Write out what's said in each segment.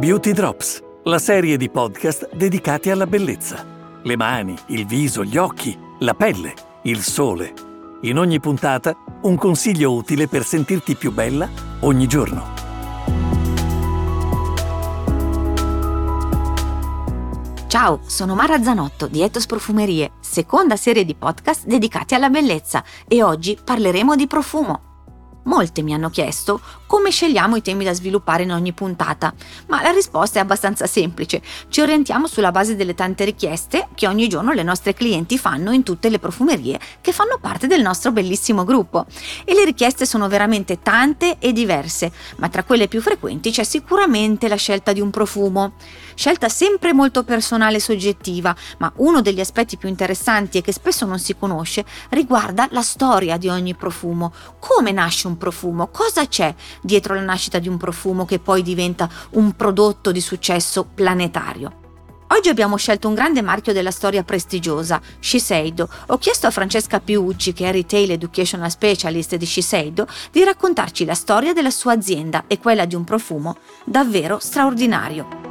Beauty Drops, la serie di podcast dedicati alla bellezza. Le mani, il viso, gli occhi, la pelle, il sole. In ogni puntata un consiglio utile per sentirti più bella ogni giorno. Ciao, sono Mara Zanotto di Etos Profumerie, seconda serie di podcast dedicati alla bellezza e oggi parleremo di profumo. Molte mi hanno chiesto come scegliamo i temi da sviluppare in ogni puntata, ma la risposta è abbastanza semplice. Ci orientiamo sulla base delle tante richieste che ogni giorno le nostre clienti fanno in tutte le profumerie che fanno parte del nostro bellissimo gruppo. E le richieste sono veramente tante e diverse, ma tra quelle più frequenti c'è sicuramente la scelta di un profumo. Scelta sempre molto personale e soggettiva, ma uno degli aspetti più interessanti e che spesso non si conosce riguarda la storia di ogni profumo. Come nasce un profumo? Cosa c'è dietro la nascita di un profumo che poi diventa un prodotto di successo planetario? Oggi abbiamo scelto un grande marchio della storia prestigiosa, Shiseido. Ho chiesto a Francesca Piucci, che è Retail Educational Specialist di Shiseido, di raccontarci la storia della sua azienda e quella di un profumo davvero straordinario.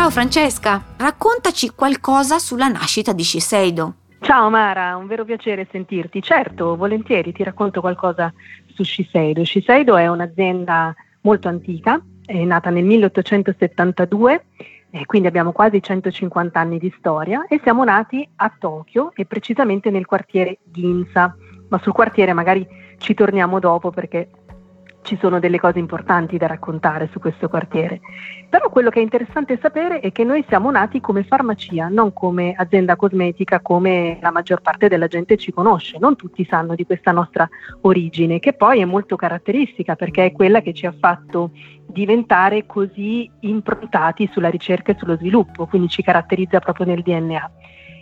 Ciao Francesca, raccontaci qualcosa sulla nascita di Shiseido. Ciao Mara, un vero piacere sentirti. Certo, volentieri ti racconto qualcosa su Shiseido. Shiseido è un'azienda molto antica, è nata nel 1872, eh, quindi abbiamo quasi 150 anni di storia e siamo nati a Tokyo e precisamente nel quartiere Ginza, ma sul quartiere magari ci torniamo dopo perché ci sono delle cose importanti da raccontare su questo quartiere. Però quello che è interessante sapere è che noi siamo nati come farmacia, non come azienda cosmetica come la maggior parte della gente ci conosce. Non tutti sanno di questa nostra origine, che poi è molto caratteristica perché è quella che ci ha fatto diventare così improntati sulla ricerca e sullo sviluppo, quindi ci caratterizza proprio nel DNA.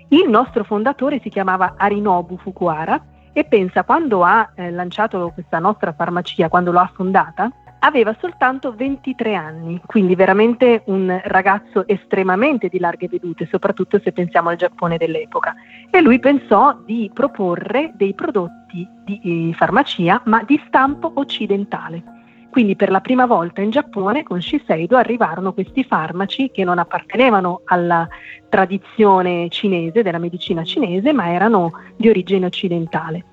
Il nostro fondatore si chiamava Arinobu Fukuhara e pensa quando ha eh, lanciato questa nostra farmacia, quando l'ha fondata, aveva soltanto 23 anni, quindi veramente un ragazzo estremamente di larghe vedute, soprattutto se pensiamo al Giappone dell'epoca. E lui pensò di proporre dei prodotti di farmacia, ma di stampo occidentale. Quindi per la prima volta in Giappone con Shiseido arrivarono questi farmaci che non appartenevano alla tradizione cinese, della medicina cinese, ma erano di origine occidentale.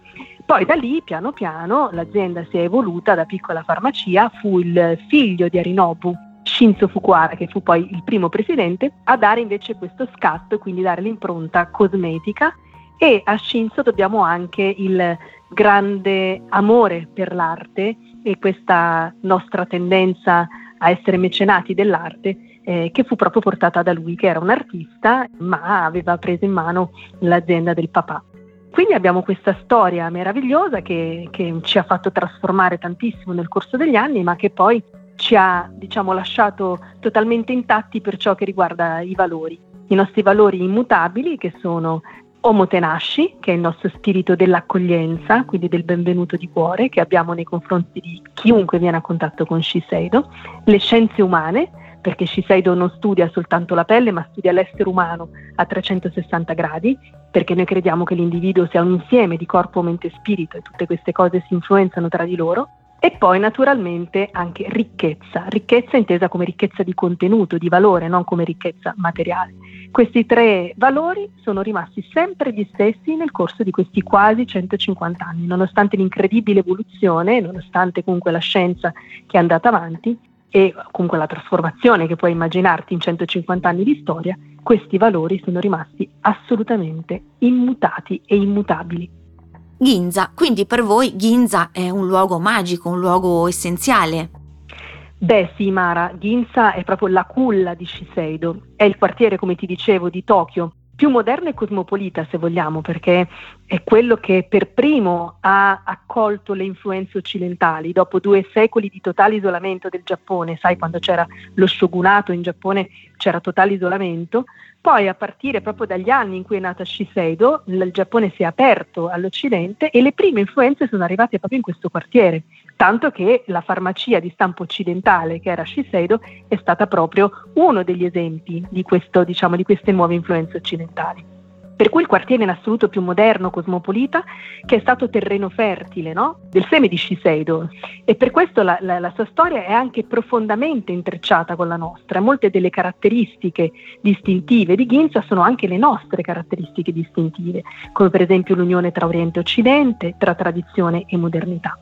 Poi da lì, piano piano, l'azienda si è evoluta da piccola farmacia, fu il figlio di Arinobu, Shinzo Fukuhara, che fu poi il primo presidente, a dare invece questo scatto, quindi dare l'impronta cosmetica e a Shinzo dobbiamo anche il grande amore per l'arte e questa nostra tendenza a essere mecenati dell'arte eh, che fu proprio portata da lui, che era un artista ma aveva preso in mano l'azienda del papà. Quindi abbiamo questa storia meravigliosa che, che ci ha fatto trasformare tantissimo nel corso degli anni, ma che poi ci ha diciamo, lasciato totalmente intatti per ciò che riguarda i valori. I nostri valori immutabili che sono Homo Tenaci, che è il nostro spirito dell'accoglienza, quindi del benvenuto di cuore che abbiamo nei confronti di chiunque viene a contatto con Shiseido, le scienze umane, perché Shiseido non studia soltanto la pelle, ma studia l'essere umano a 360 gradi, perché noi crediamo che l'individuo sia un insieme di corpo, mente e spirito e tutte queste cose si influenzano tra di loro. E poi naturalmente anche ricchezza, ricchezza intesa come ricchezza di contenuto, di valore, non come ricchezza materiale. Questi tre valori sono rimasti sempre gli stessi nel corso di questi quasi 150 anni, nonostante l'incredibile evoluzione, nonostante comunque la scienza che è andata avanti e comunque la trasformazione che puoi immaginarti in 150 anni di storia, questi valori sono rimasti assolutamente immutati e immutabili. Ginza, quindi per voi Ginza è un luogo magico, un luogo essenziale? Beh sì Mara, Ginza è proprio la culla di Shiseido, è il quartiere come ti dicevo di Tokyo, più moderno e cosmopolita se vogliamo, perché è quello che per primo ha accolto le influenze occidentali. Dopo due secoli di totale isolamento del Giappone, sai quando c'era lo shogunato in Giappone c'era totale isolamento, poi a partire proprio dagli anni in cui è nata Shiseido il Giappone si è aperto all'Occidente e le prime influenze sono arrivate proprio in questo quartiere tanto che la farmacia di stampo occidentale che era Shiseido è stata proprio uno degli esempi di, questo, diciamo, di queste nuove influenze occidentali. Per cui il quartiere in assoluto più moderno, cosmopolita, che è stato terreno fertile no? del seme di Shiseido. E per questo la, la, la, sua storia è anche profondamente intrecciata con la nostra. Molte delle caratteristiche distintive di Ginza sono anche le nostre caratteristiche distintive, come per esempio l'unione tra Oriente e Occidente, tra tradizione e modernità.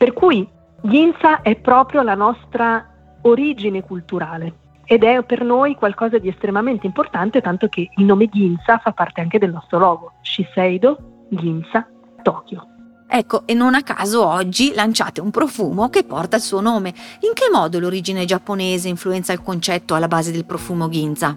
Per cui Ginza è proprio la nostra origine culturale ed è per noi qualcosa di estremamente importante, tanto che il nome Ginza fa parte anche del nostro logo, Shiseido Ginza Tokyo. Ecco, e non a caso oggi lanciate un profumo che porta il suo nome. In che modo l'origine giapponese influenza il concetto alla base del profumo Ginza?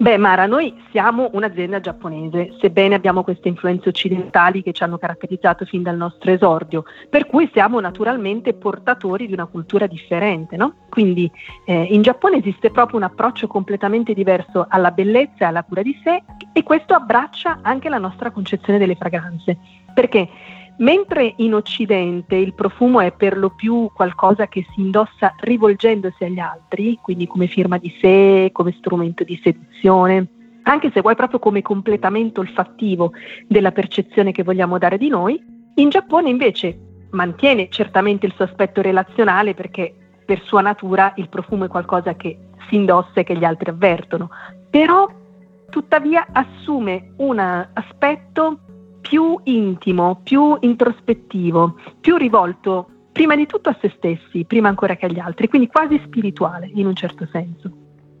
Beh Mara, noi siamo un'azienda giapponese, sebbene abbiamo queste influenze occidentali che ci hanno caratterizzato fin dal nostro esordio, per cui siamo naturalmente portatori di una cultura differente. No? Quindi eh, in Giappone esiste proprio un approccio completamente diverso alla bellezza e alla cura di sé e questo abbraccia anche la nostra concezione delle fragranze. Perché Mentre in Occidente il profumo è per lo più qualcosa che si indossa rivolgendosi agli altri, quindi come firma di sé, come strumento di seduzione, anche se vuoi proprio come completamento olfattivo della percezione che vogliamo dare di noi, in Giappone invece mantiene certamente il suo aspetto relazionale perché per sua natura il profumo è qualcosa che si indossa e che gli altri avvertono, però tuttavia assume un aspetto più intimo, più introspettivo, più rivolto prima di tutto a se stessi, prima ancora che agli altri, quindi quasi spirituale in un certo senso.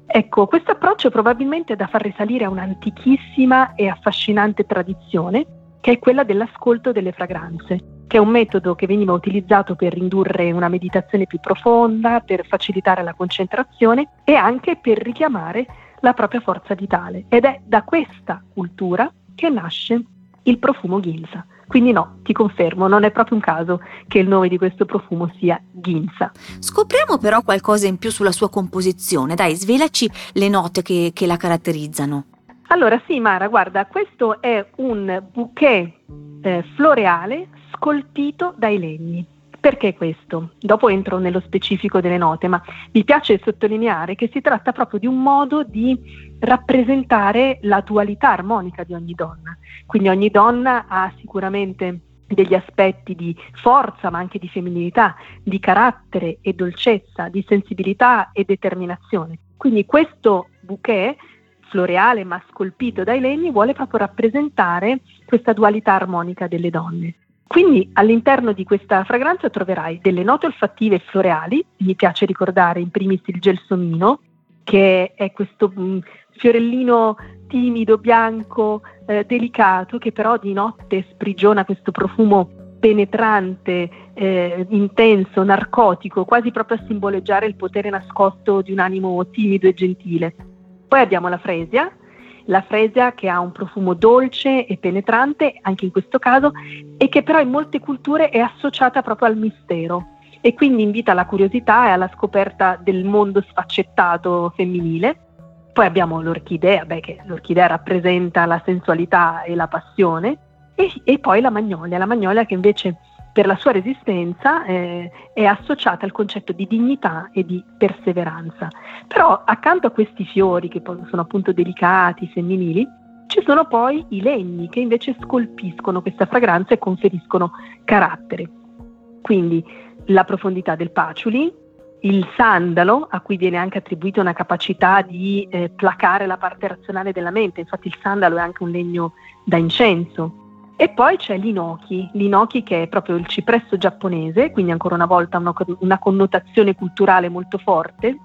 Ecco, questo approccio probabilmente è da far risalire a un'antichissima e affascinante tradizione, che è quella dell'ascolto delle fragranze, che è un metodo che veniva utilizzato per indurre una meditazione più profonda, per facilitare la concentrazione e anche per richiamare la propria forza vitale. Ed è da questa cultura che nasce il profumo Ginza. Quindi no, ti confermo, non è proprio un caso che il nome di questo profumo sia Ginza. Scopriamo però qualcosa in più sulla sua composizione, dai, svelaci le note che, che la caratterizzano. Allora sì Mara, guarda, questo è un bouquet eh, floreale scolpito dai legni. Perché questo? Dopo entro nello specifico delle note, ma mi piace sottolineare che si tratta proprio di un modo di rappresentare la dualità armonica di ogni donna. Quindi ogni donna ha sicuramente degli aspetti di forza, ma anche di femminilità, di carattere e dolcezza, di sensibilità e determinazione. Quindi questo bouquet floreale ma scolpito dai legni vuole proprio rappresentare questa dualità armonica delle donne. Quindi all'interno di questa fragranza troverai delle note olfattive floreali, mi piace ricordare in primis il gelsomino, che è questo mm, fiorellino timido, bianco, eh, delicato, che però di notte sprigiona questo profumo penetrante, eh, intenso, narcotico, quasi proprio a simboleggiare il potere nascosto di un animo timido e gentile. Poi abbiamo la fresia, la fresia che ha un profumo dolce e penetrante, anche in questo caso, e che però in molte culture è associata proprio al mistero e quindi invita alla curiosità e alla scoperta del mondo sfaccettato femminile. Poi abbiamo l'orchidea, beh, che l'orchidea rappresenta la sensualità e la passione, e, e poi la magnolia, la magnolia che invece per la sua resistenza eh, è associata al concetto di dignità e di perseveranza. Però accanto a questi fiori, che sono appunto delicati, femminili, ci sono poi i legni che invece scolpiscono questa fragranza e conferiscono carattere. Quindi la profondità del patchouli, il sandalo, a cui viene anche attribuita una capacità di eh, placare la parte razionale della mente, infatti il sandalo è anche un legno da incenso, e poi c'è l'inoki, l'inoki che è proprio il cipresso giapponese, quindi ancora una volta una, una connotazione culturale molto forte.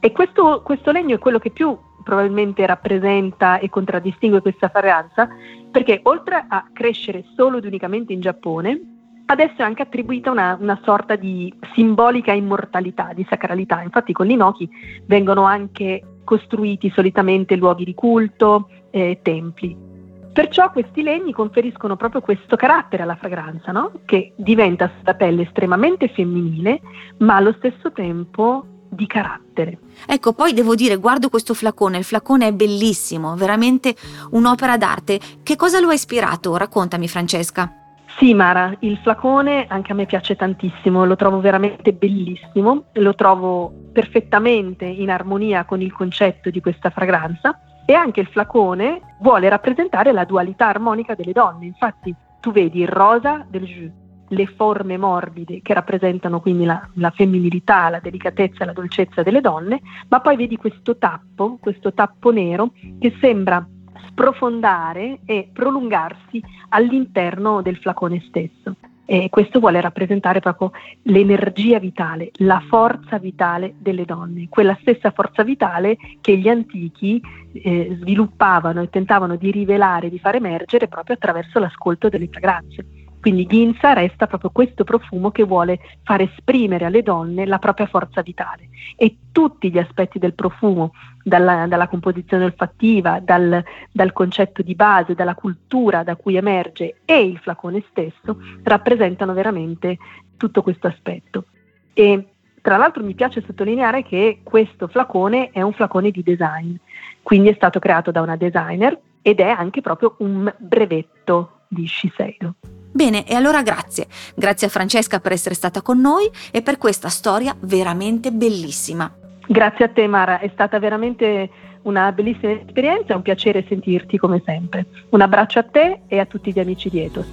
E questo, questo legno è quello che più probabilmente rappresenta e contraddistingue questa fragranza, perché oltre a crescere solo ed unicamente in Giappone, adesso è anche attribuita una, una, sorta di simbolica immortalità, di sacralità. Infatti con l'inoki vengono anche costruiti solitamente luoghi di culto, eh, templi. Perciò questi legni conferiscono proprio questo carattere alla fragranza, no? che diventa da pelle estremamente femminile, ma allo stesso tempo di carattere. Ecco, poi devo dire, guardo questo flacone, il flacone è bellissimo, veramente un'opera d'arte. Che cosa lo ha ispirato? Raccontami Francesca. Sì, Mara, il flacone anche a me piace tantissimo, lo trovo veramente bellissimo, lo trovo perfettamente in armonia con il concetto di questa fragranza E anche il flacone vuole rappresentare la dualità armonica delle donne. Infatti tu vedi il rosa del jus, le forme morbide che rappresentano quindi la, la, femminilità, la delicatezza, la dolcezza delle donne, ma poi vedi questo tappo, questo tappo nero che sembra sprofondare e prolungarsi all'interno del flacone stesso. E questo vuole rappresentare proprio l'energia vitale, la forza vitale delle donne, quella stessa forza vitale che gli antichi eh, sviluppavano e tentavano di rivelare, di far emergere proprio attraverso l'ascolto delle fragranze. Quindi Ginza resta proprio questo profumo che vuole far esprimere alle donne la propria forza vitale e tutti gli aspetti del profumo, dalla, dalla composizione olfattiva, dal, dal, concetto di base, dalla cultura da cui emerge e il flacone stesso, rappresentano veramente tutto questo aspetto. E tra l'altro mi piace sottolineare che questo flacone è un flacone di design, quindi è stato creato da una designer ed è anche proprio un brevetto di Shiseido. Bene, e allora grazie. Grazie a Francesca per essere stata con noi e per questa storia veramente bellissima. Grazie a te Mara, è stata veramente una bellissima esperienza, è un piacere sentirti come sempre. Un abbraccio a te e a tutti gli amici di Ethos.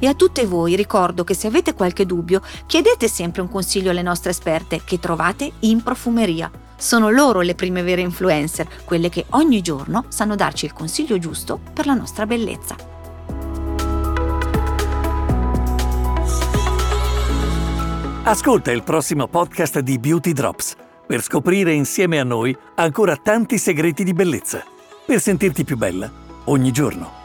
E a tutte voi ricordo che se avete qualche dubbio chiedete sempre un consiglio alle nostre esperte che trovate in profumeria. Sono loro le prime vere influencer, quelle che ogni giorno sanno darci il consiglio giusto per la nostra bellezza. Ascolta il prossimo podcast di Beauty Drops per scoprire insieme a noi ancora tanti segreti di bellezza, per sentirti più bella ogni giorno.